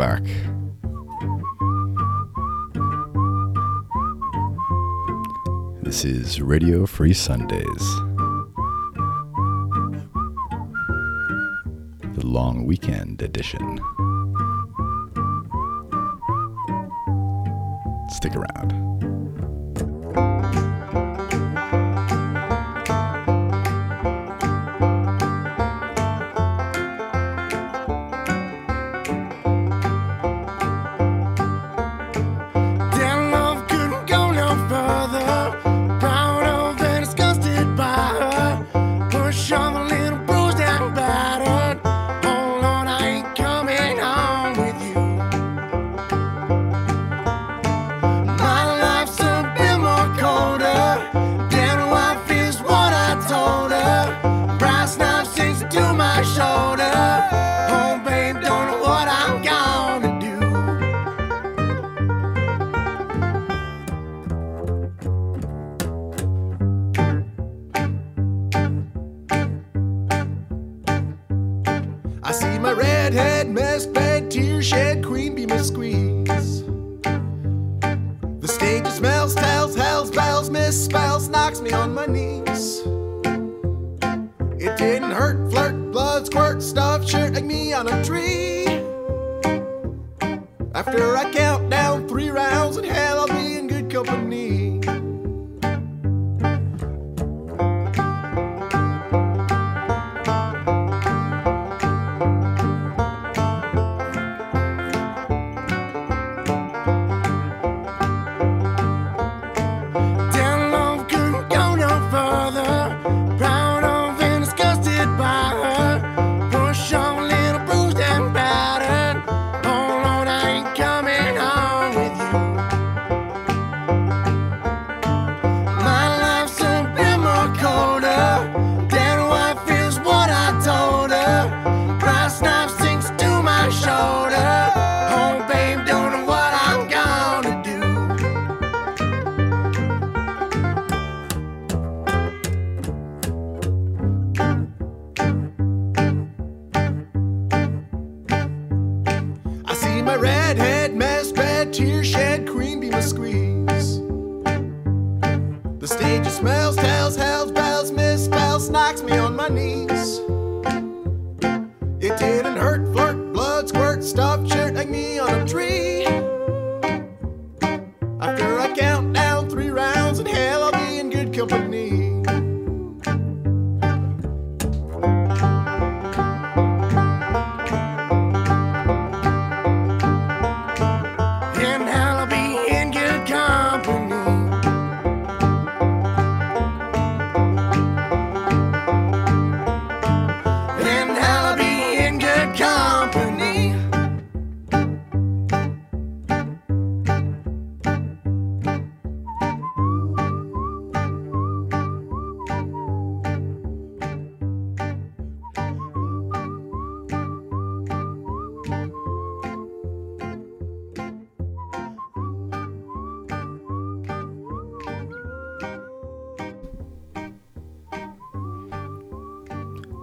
back. This is Radio Free Sundays. The long weekend edition. Stick around.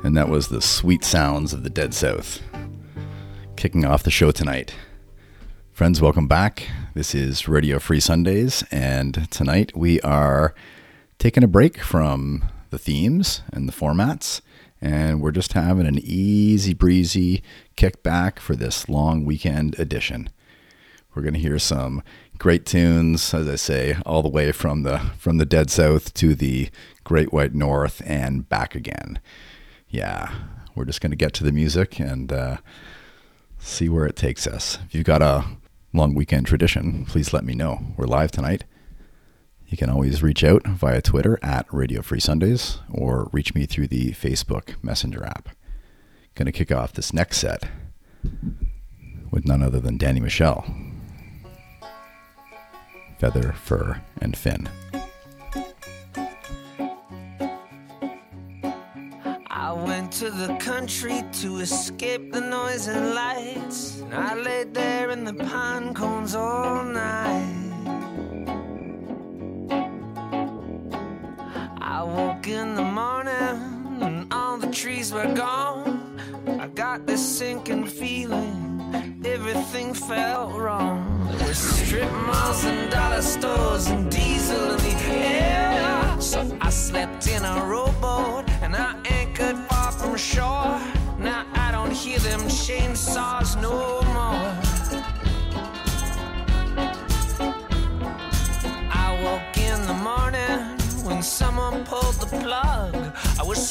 And that was the sweet sounds of the Dead South. Kicking off the show tonight. Friends, welcome back. This is Radio Free Sundays, and tonight we are taking a break from the themes and the formats, and we're just having an easy breezy kickback for this long weekend edition. We're going to hear some great tunes, as I say, all the way from the from the dead south to the great white north and back again. Yeah, we're just going to get to the music and uh, see where it takes us. If you've got a long weekend tradition, please let me know. We're live tonight. You can always reach out via Twitter at Radio Free Sundays or reach me through the Facebook Messenger app. Going to kick off this next set with none other than Danny Michel. Feather, Fur, and Fin. Went to the country to escape the noise and lights. And I laid there in the pine cones all night. I woke in the morning and all the trees were gone. I got this sinking feeling everything felt wrong. With strip malls and dollar stores and diesel in the air. So I slept in a rowboat and I anchored far from shore. Now I don't hear them chainsaws no more. I woke in the morning when someone pulled the plug. I was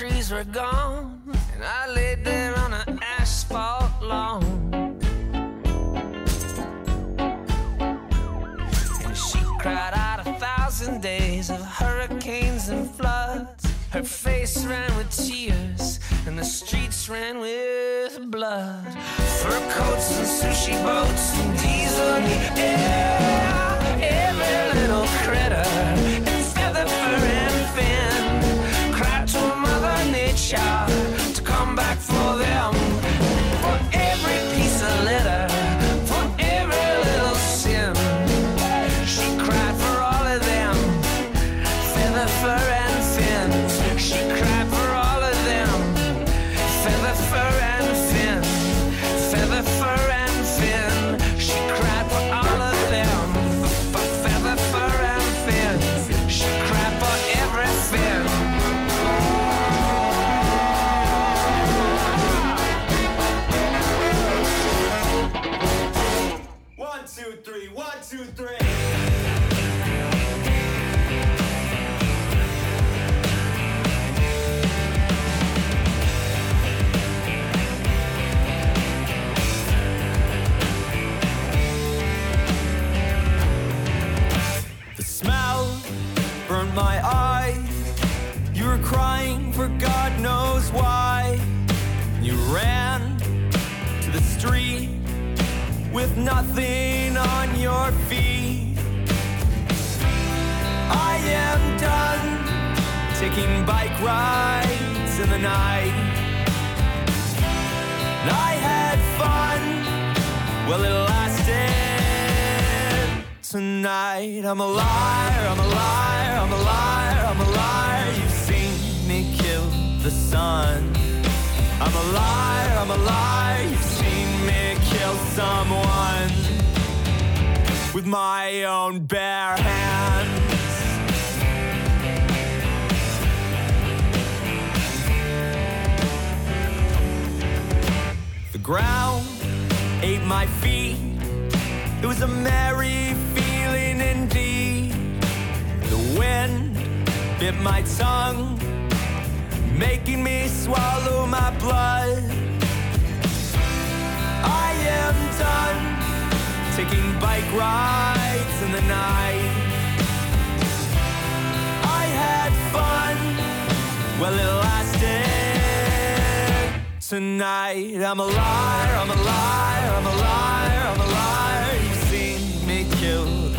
trees were gone.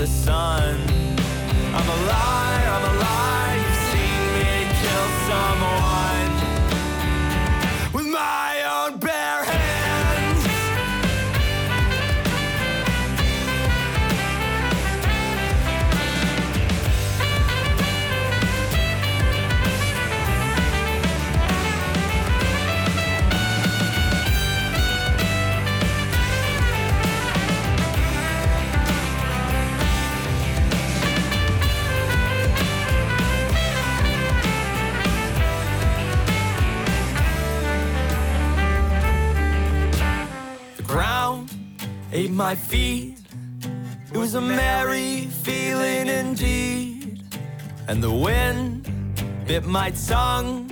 the sun. I'm alive, I'm alive. beneath my feet. It was a merry feeling indeed. And the wind bit my tongue,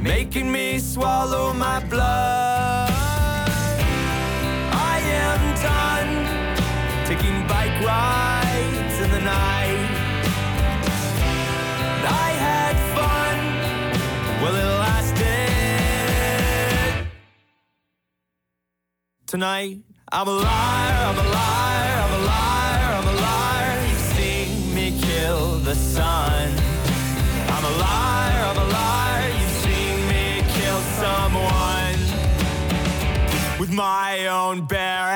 making me swallow my blood. I am done taking bike rides in the night. I had fun, well, it lasted. Tonight. I'm a liar, I'm a liar, I'm a liar, I'm a liar. You've seen me kill the sun. I'm a liar, I'm a liar. You've seen me kill someone with my own bare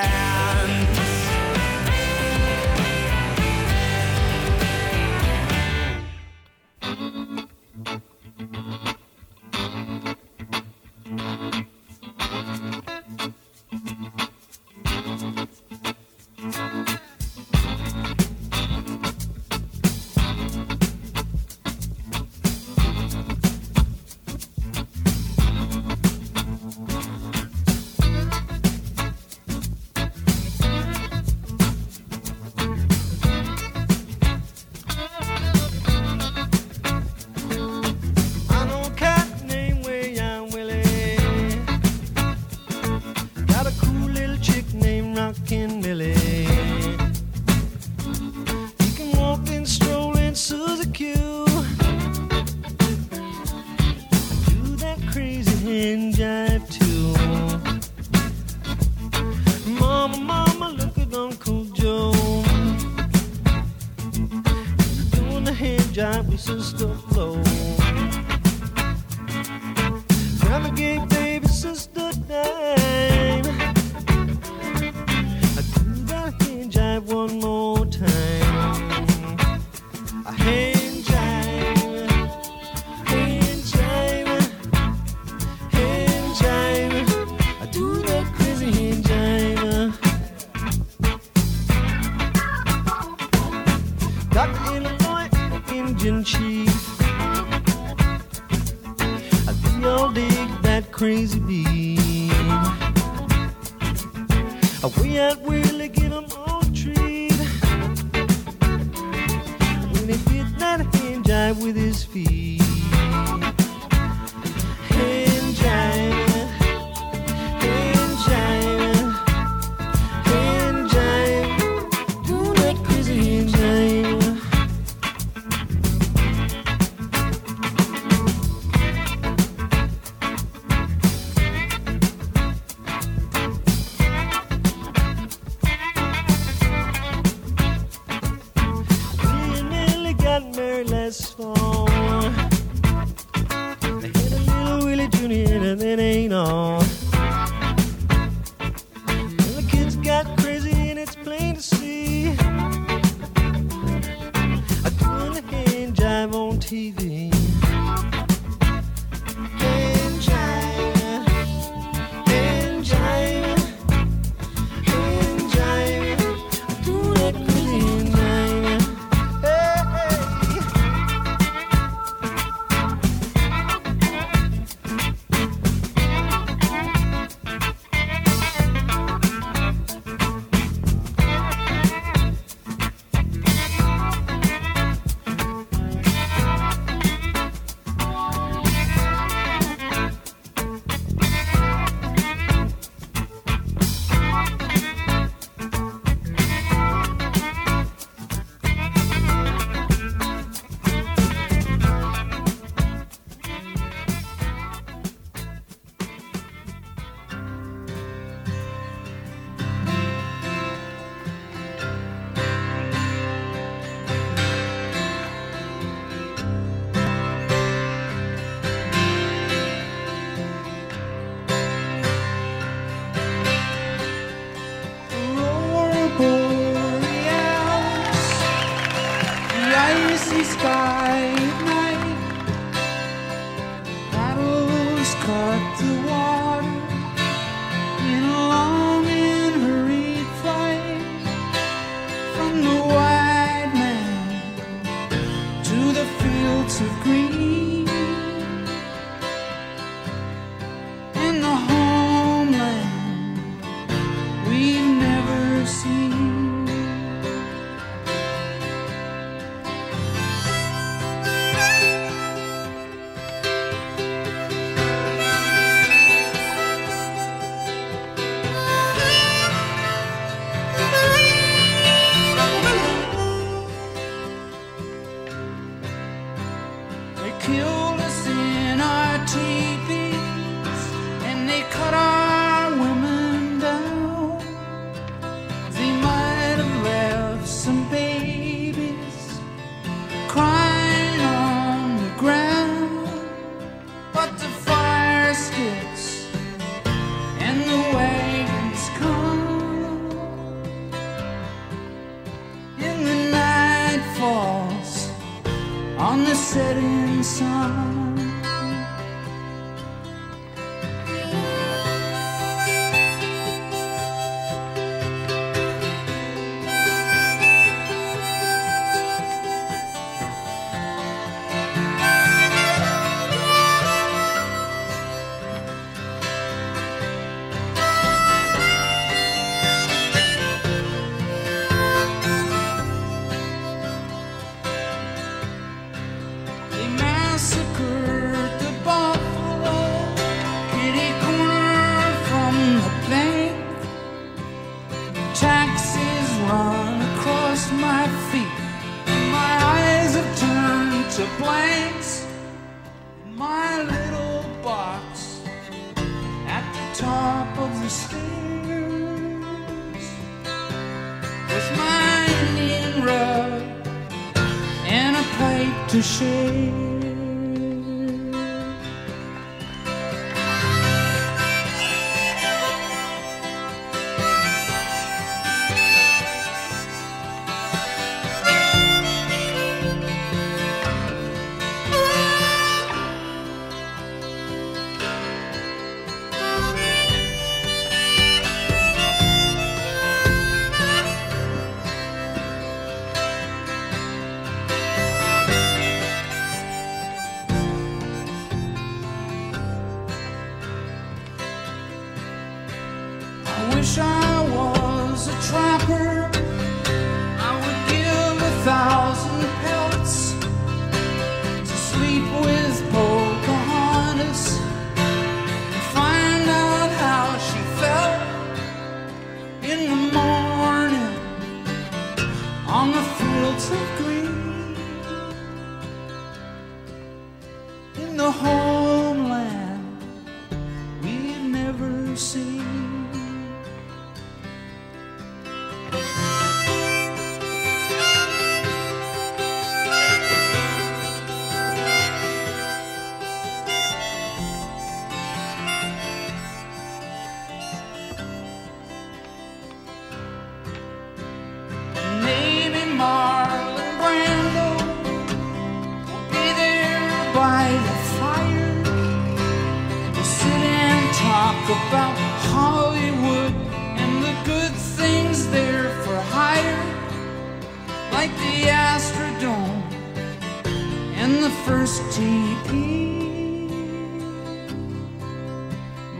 to share.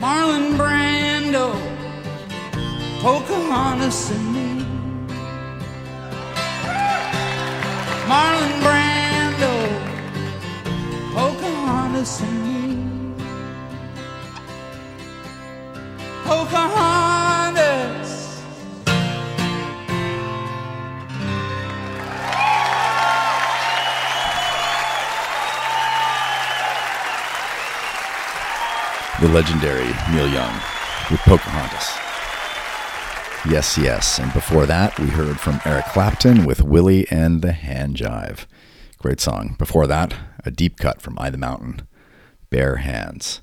Marlon Brando, Pocahontas, and me. Marlon Brando, Pocahontas, and me. Pocahontas. Legendary Neil Young with Pocahontas. Yes, yes. And before that, we heard from Eric Clapton with Willie and the Hand Jive. Great song. Before that, a deep cut from I the Mountain, Bare Hands.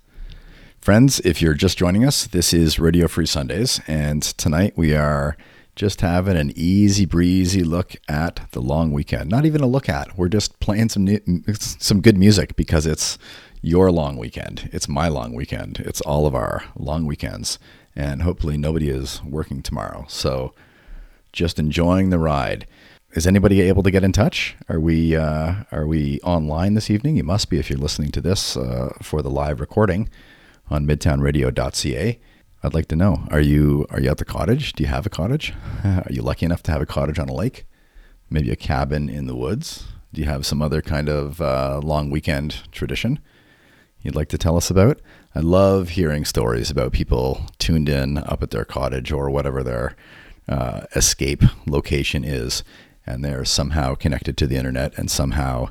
Friends, if you're just joining us, this is Radio Free Sundays, and tonight we are just having an easy breezy look at the long weekend. Not even a look at. We're just playing some new, some good music because it's your long weekend. It's my long weekend. It's all of our long weekends. And hopefully nobody is working tomorrow. So just enjoying the ride. Is anybody able to get in touch? Are we uh, are we online this evening? You must be if you're listening to this uh, for the live recording on midtownradio.ca. I'd like to know: Are you are you at the cottage? Do you have a cottage? Are you lucky enough to have a cottage on a lake? Maybe a cabin in the woods? Do you have some other kind of uh, long weekend tradition you'd like to tell us about? I love hearing stories about people tuned in up at their cottage or whatever their uh, escape location is, and they're somehow connected to the internet and somehow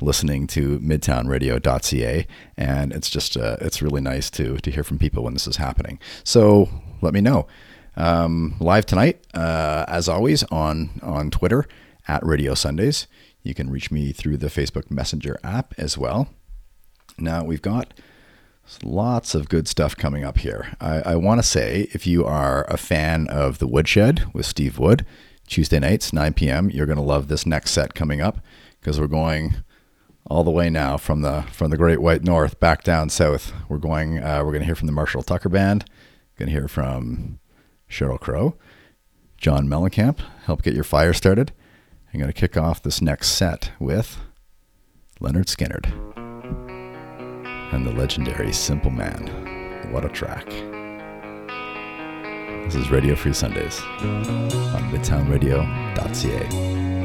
listening to midtownradio.ca and it's just uh, it's really nice to to hear from people when this is happening. So let me know. Um, live tonight uh, as always on on twitter at radio sundays. You can reach me through the facebook messenger app as well now we've got lots of good stuff coming up here. I, I want to say if you are a fan of The Woodshed with Steve Wood, Tuesday nights, 9 p.m., you're going to love this next set coming up because we're going all the way now from the from the Great White North back down south. We're going. Uh, we're going to hear from the Marshall Tucker Band. Going to hear from Sheryl Crow, John Mellencamp. Help get your fire started. I'm going to kick off this next set with Lynyrd Skynyrd and the legendary Simple Man. What a track. This is Radio Free Sundays on midtownradio.ca.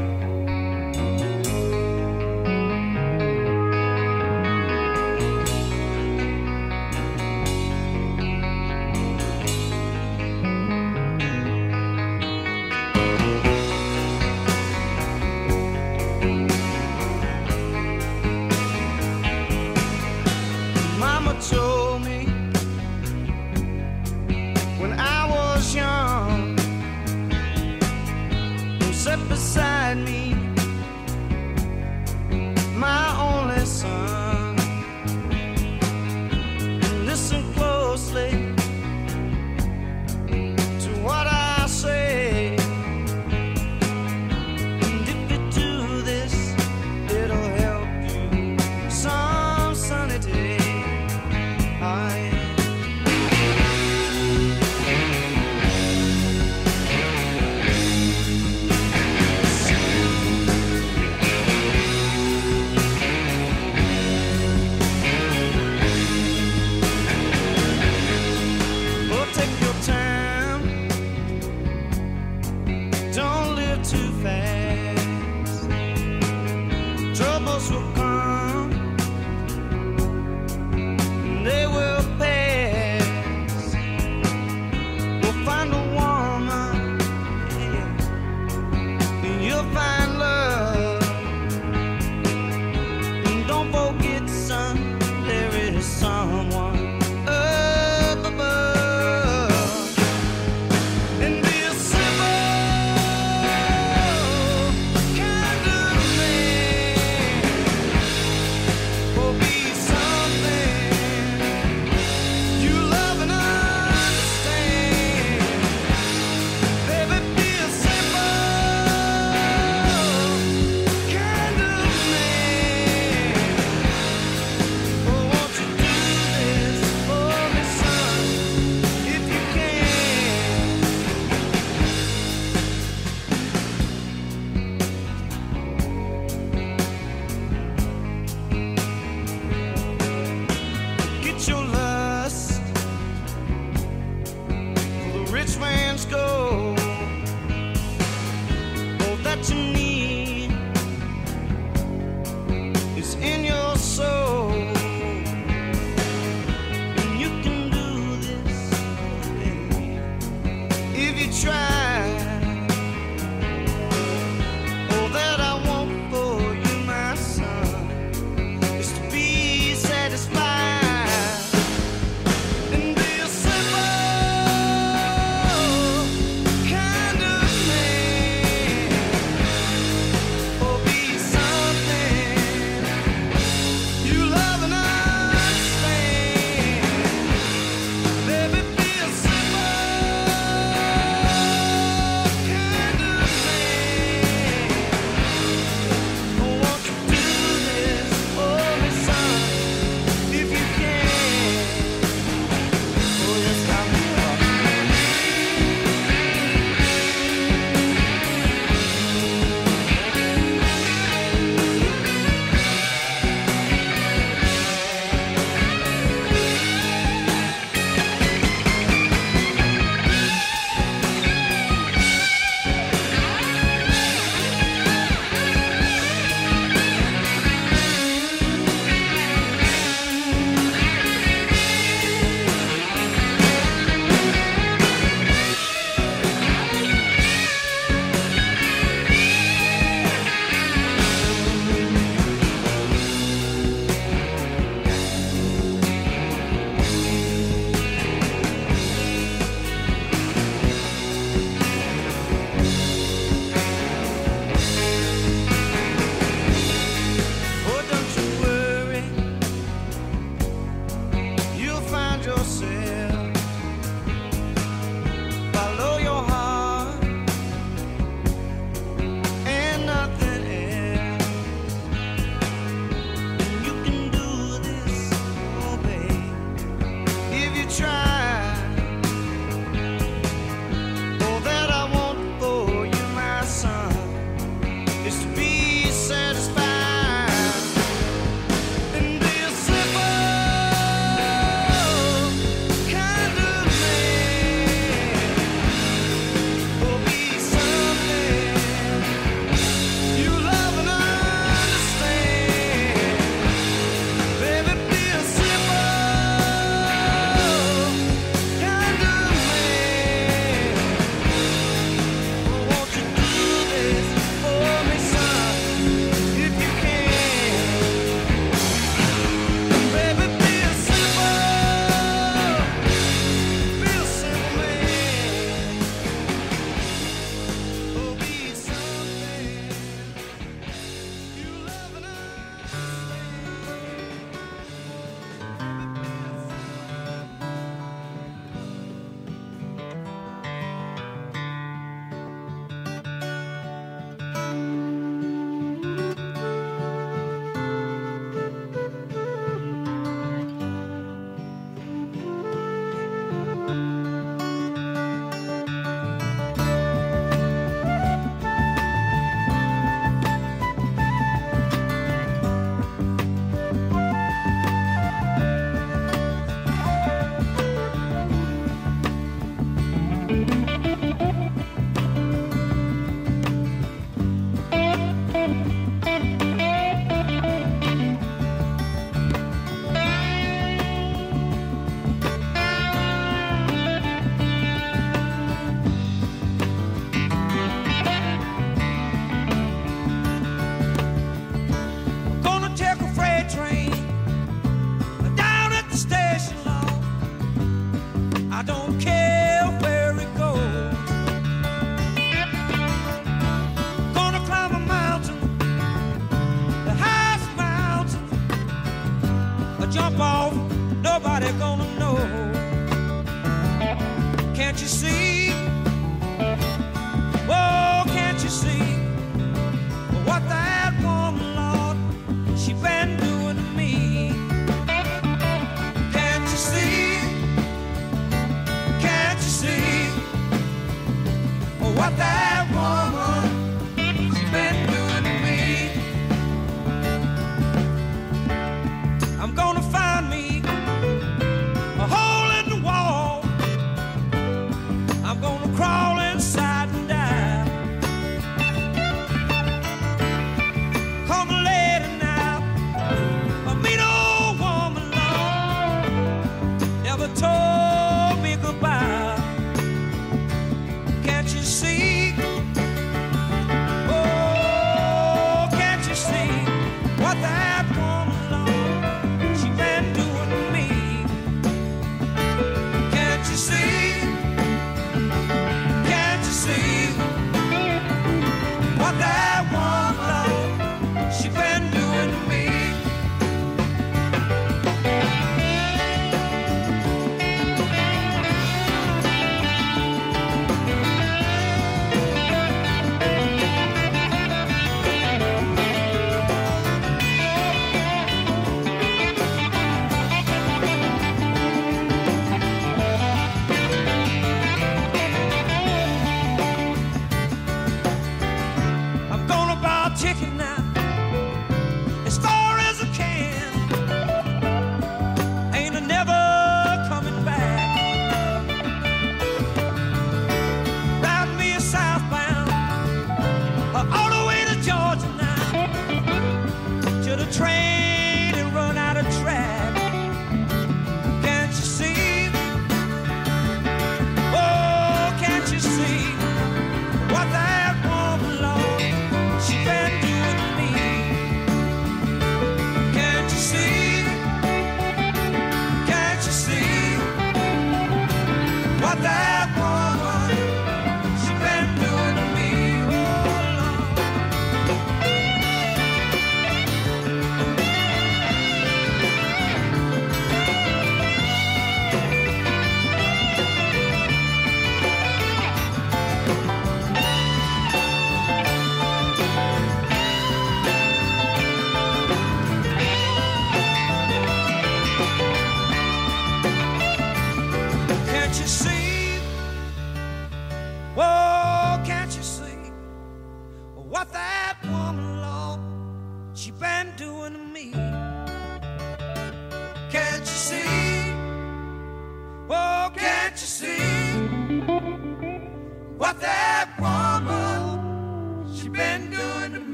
see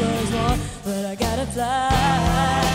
was won, but I gotta fly.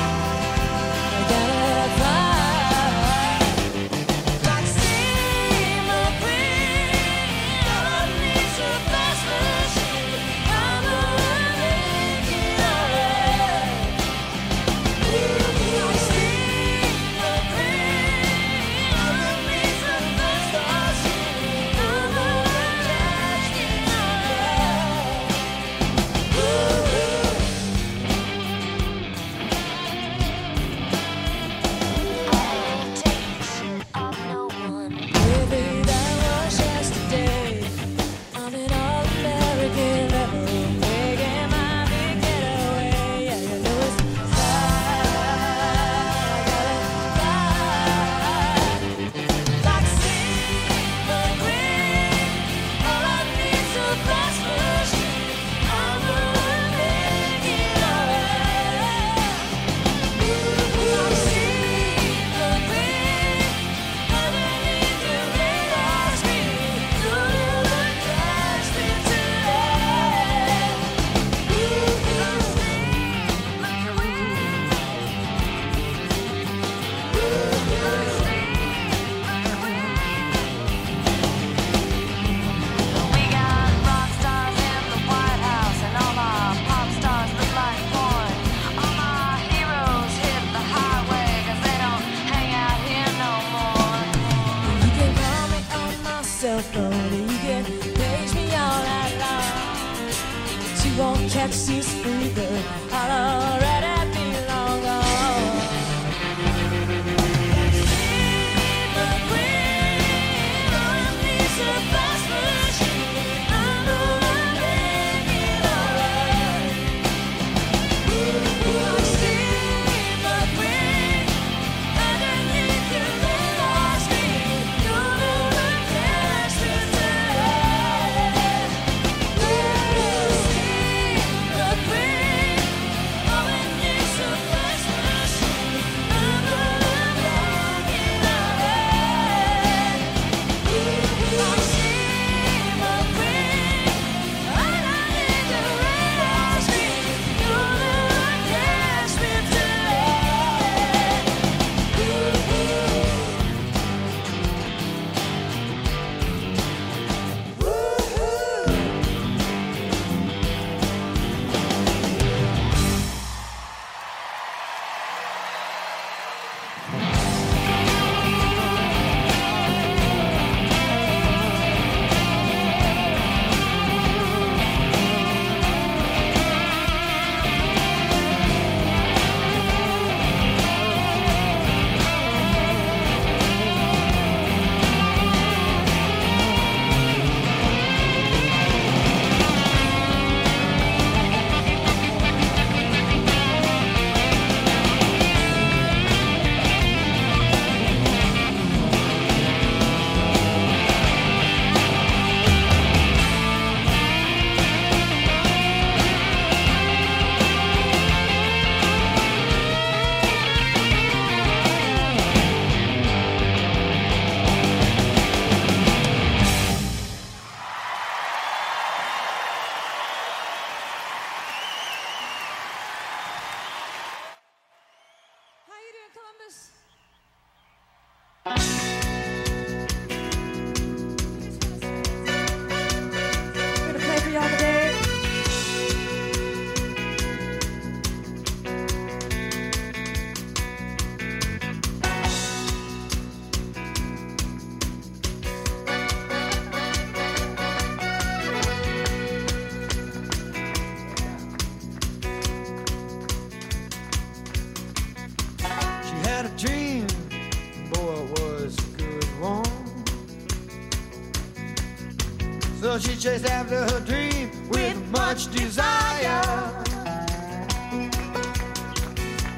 chased after her dream with much desire.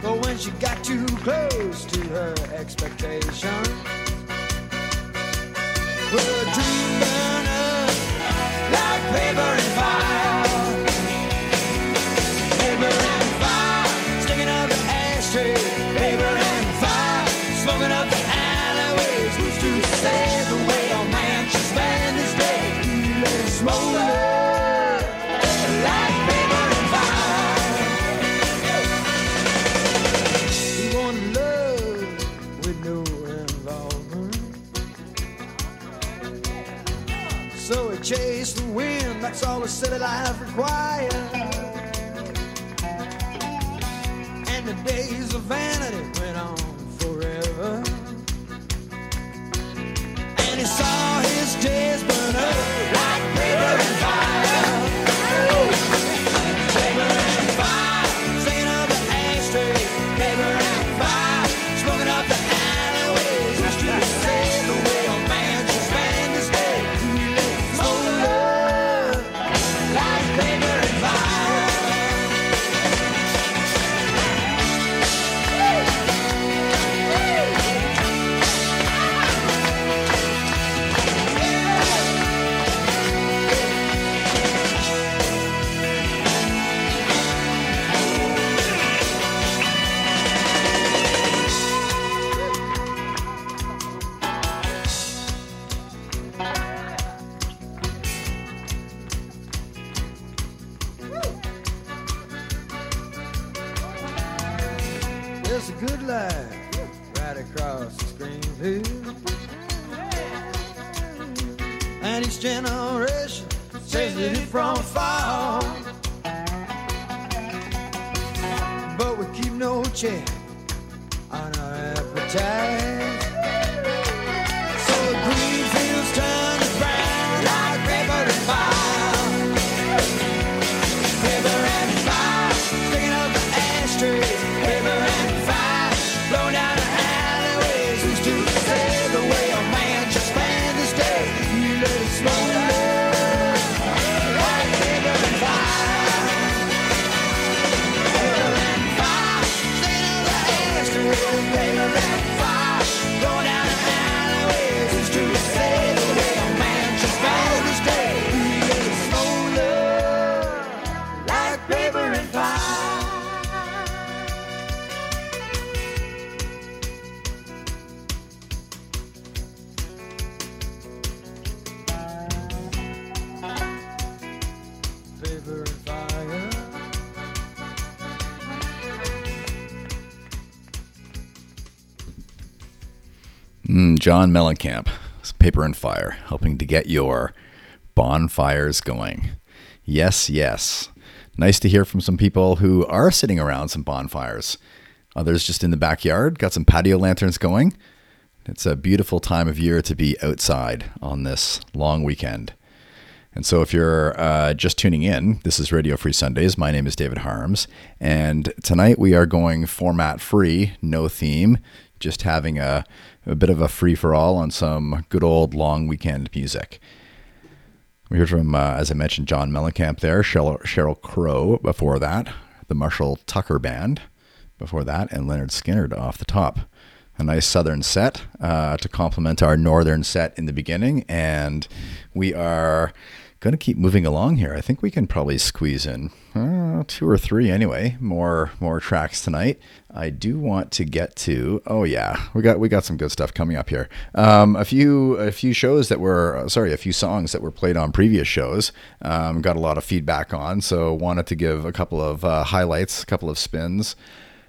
But when she got too close to her expectations, service that I have required. Mm, John Mellencamp, Paper in Fire, helping to get your bonfires going. Yes, yes. Nice to hear from some people who are sitting around some bonfires. Others just in the backyard, got some patio lanterns going. It's a beautiful time of year to be outside on this long weekend. And so, if you're uh, just tuning in, this is Radio Free Sundays. My name is David Harms. And tonight we are going format free, no theme, just having a, a bit of a free for all on some good old long weekend music. We heard from, uh, as I mentioned, John Mellencamp there, Sheryl, Sheryl Crow before that, the Marshall Tucker Band before that, and Lynyrd Skynyrd off the top. A nice southern set uh, to complement our northern set in the beginning. And we are going to keep moving along here. I think we can probably squeeze in uh, two or three anyway, more more tracks tonight. I do want to get to. Oh yeah, we got we got some good stuff coming up here. Um, a few a few shows that were sorry, a few songs that were played on previous shows. Um, got a lot of feedback on, so wanted to give a couple of uh, highlights, a couple of spins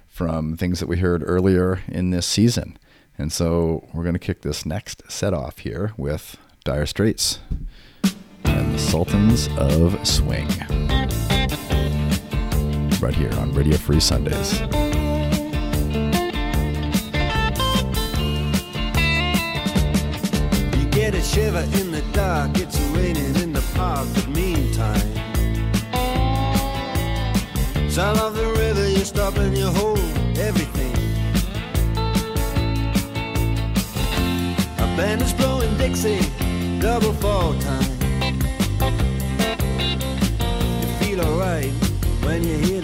from things that we heard earlier in this season. And so we're going to kick this next set off here with Dire Straits and the Sultans of Swing. Right here on Radio Free Sundays. You get a shiver in the dark, it's raining in the park, but meantime. Sound of the river, you stop and you hold everything. A band is blowing Dixie, double fall time. You feel alright when you hear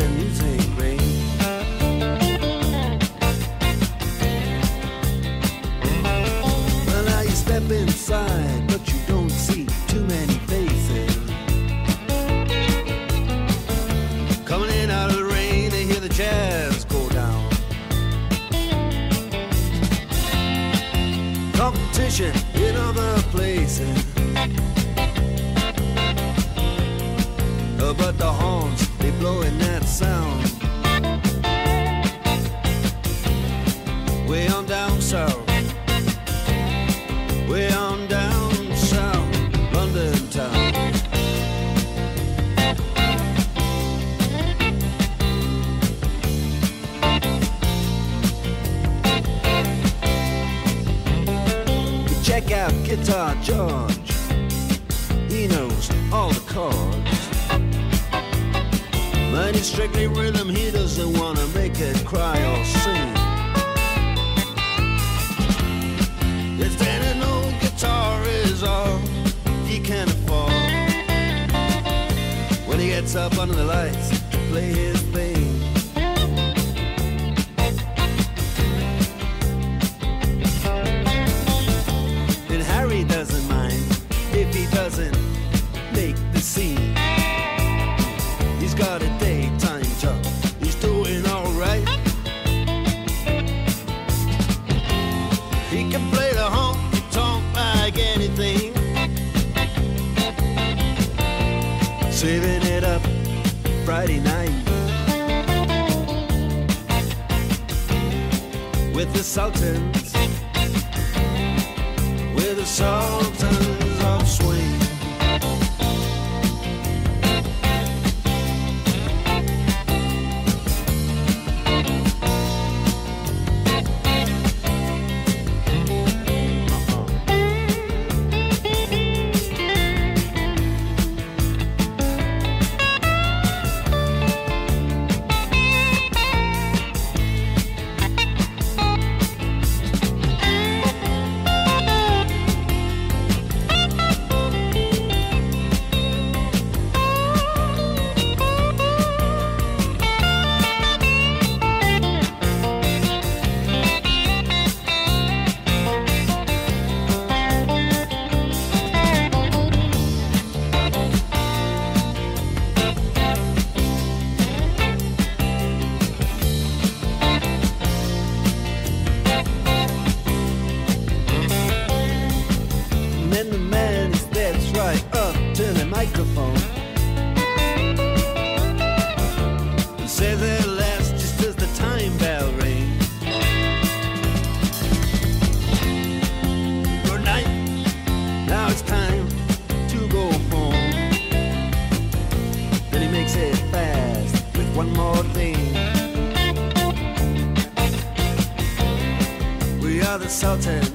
Competition in other places. Uh, But the horns, they blowing that sound. Way on down south. Guitar George. He knows all the chords. But it's strictly rhythm, he doesn't wanna make it cry or sing. If an old guitar is all he can afford. When he gets up under the lights play his thing. With the Sultans. With the Sultans the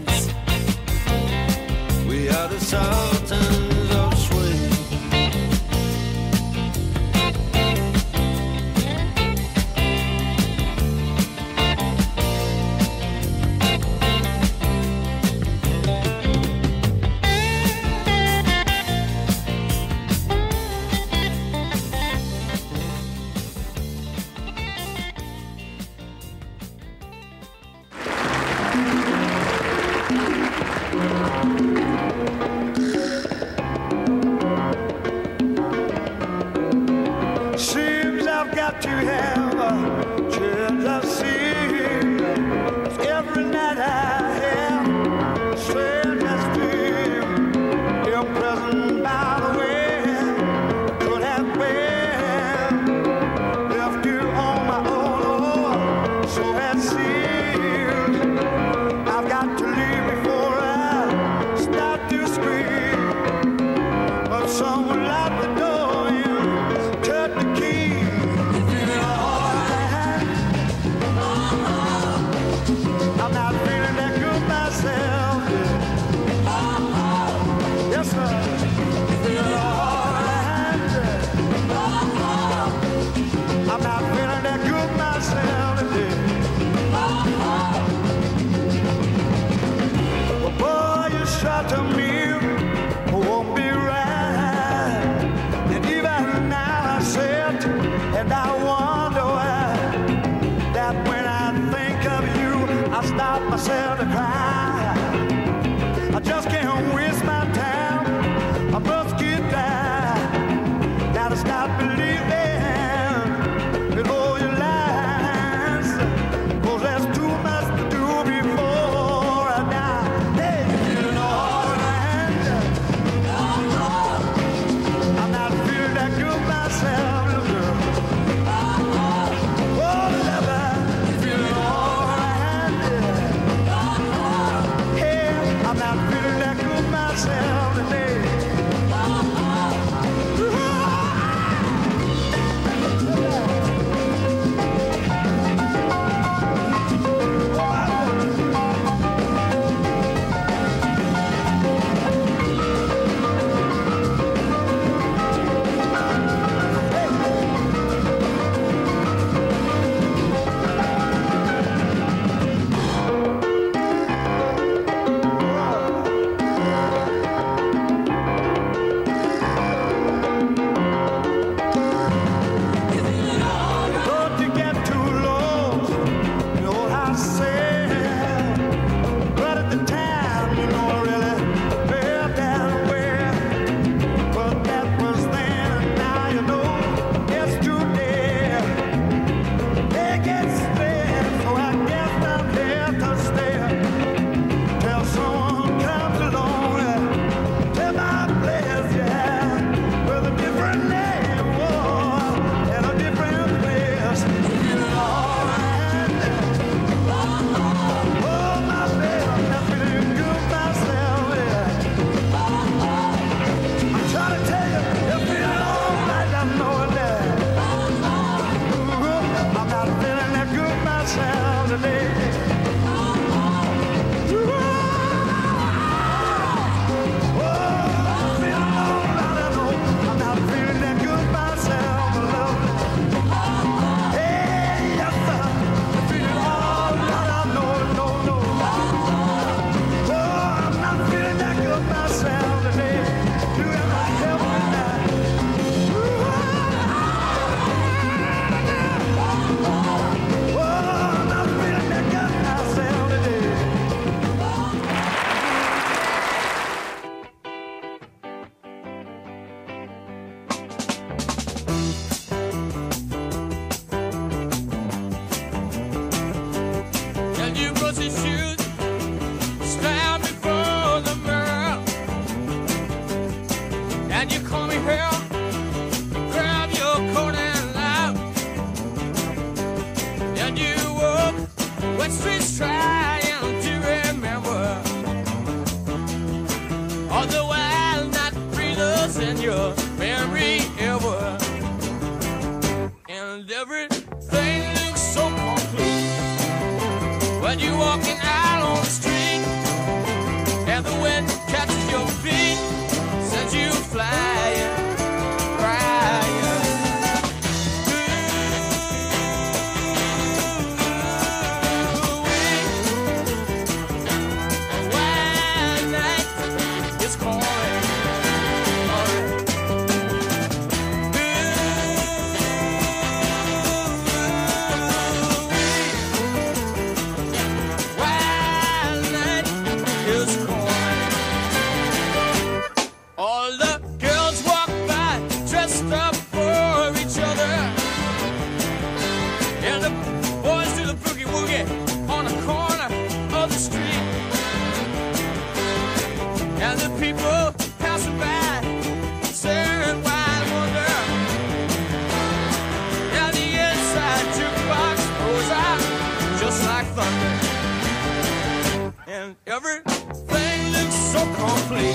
Everything looks so complete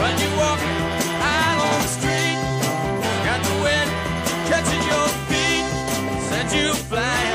when you walk out on the street. Got the wind catching your feet, send you flying.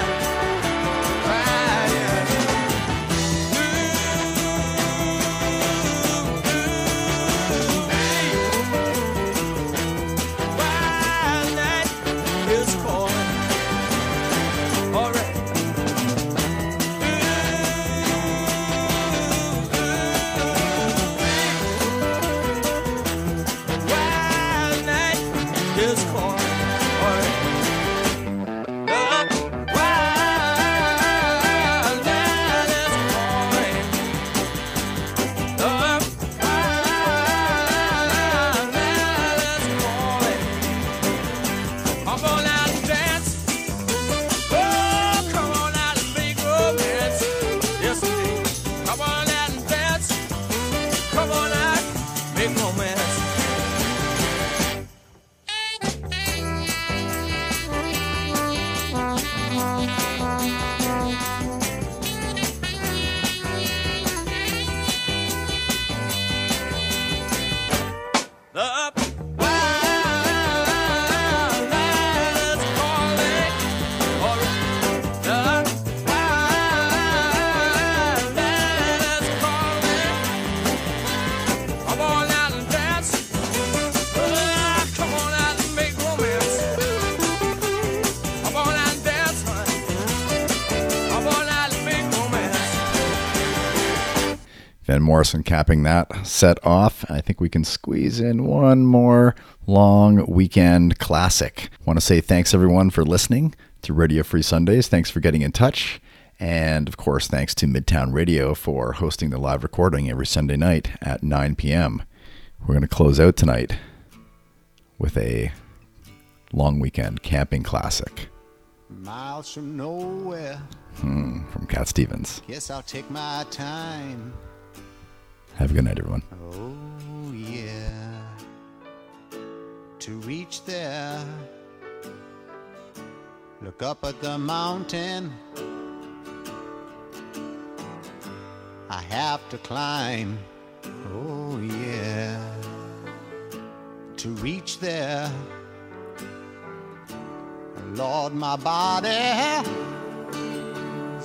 Morrison capping that set off. I think we can squeeze in one more long weekend classic. Want to say thanks everyone for listening to Radio Free Sundays. Thanks for getting in touch. And of course, thanks to Midtown Radio for hosting the live recording every Sunday night at 9 p.m. We're going to close out tonight with a long weekend camping classic Miles from nowhere. Hmm, from Cat Stevens. Guess I'll take my time. Have a good night, everyone. Oh, yeah. To reach there, look up at the mountain. I have to climb. Oh, yeah. To reach there, Lord, my body has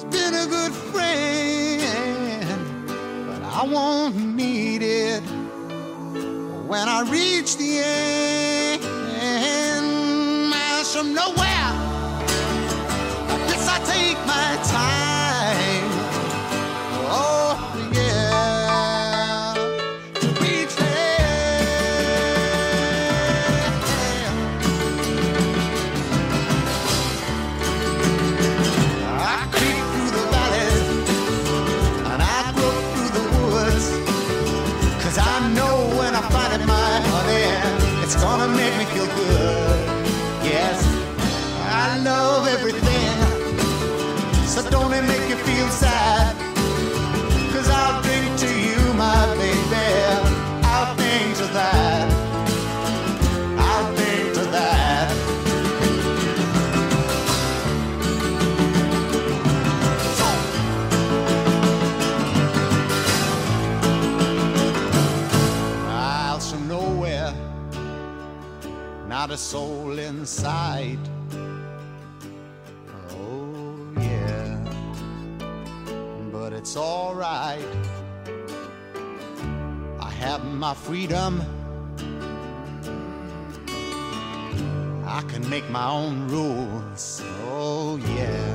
been a good friend I won't need it when I reach the end. Miles from nowhere, I guess I take my time. Inside. Oh, yeah, but it's alright. I have my freedom. I can make my own rules. Oh, yeah,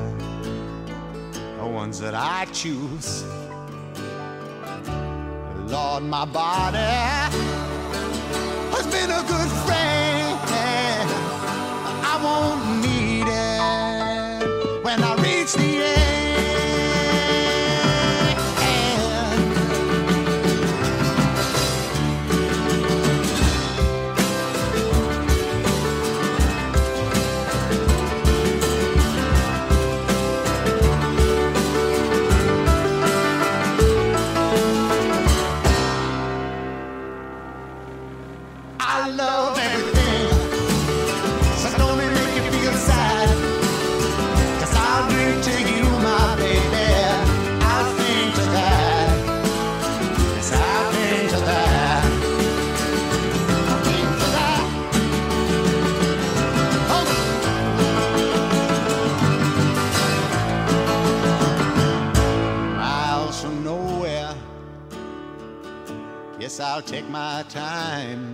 the ones that I choose. Lord, my body has been a good friend. I won't I'll take my time.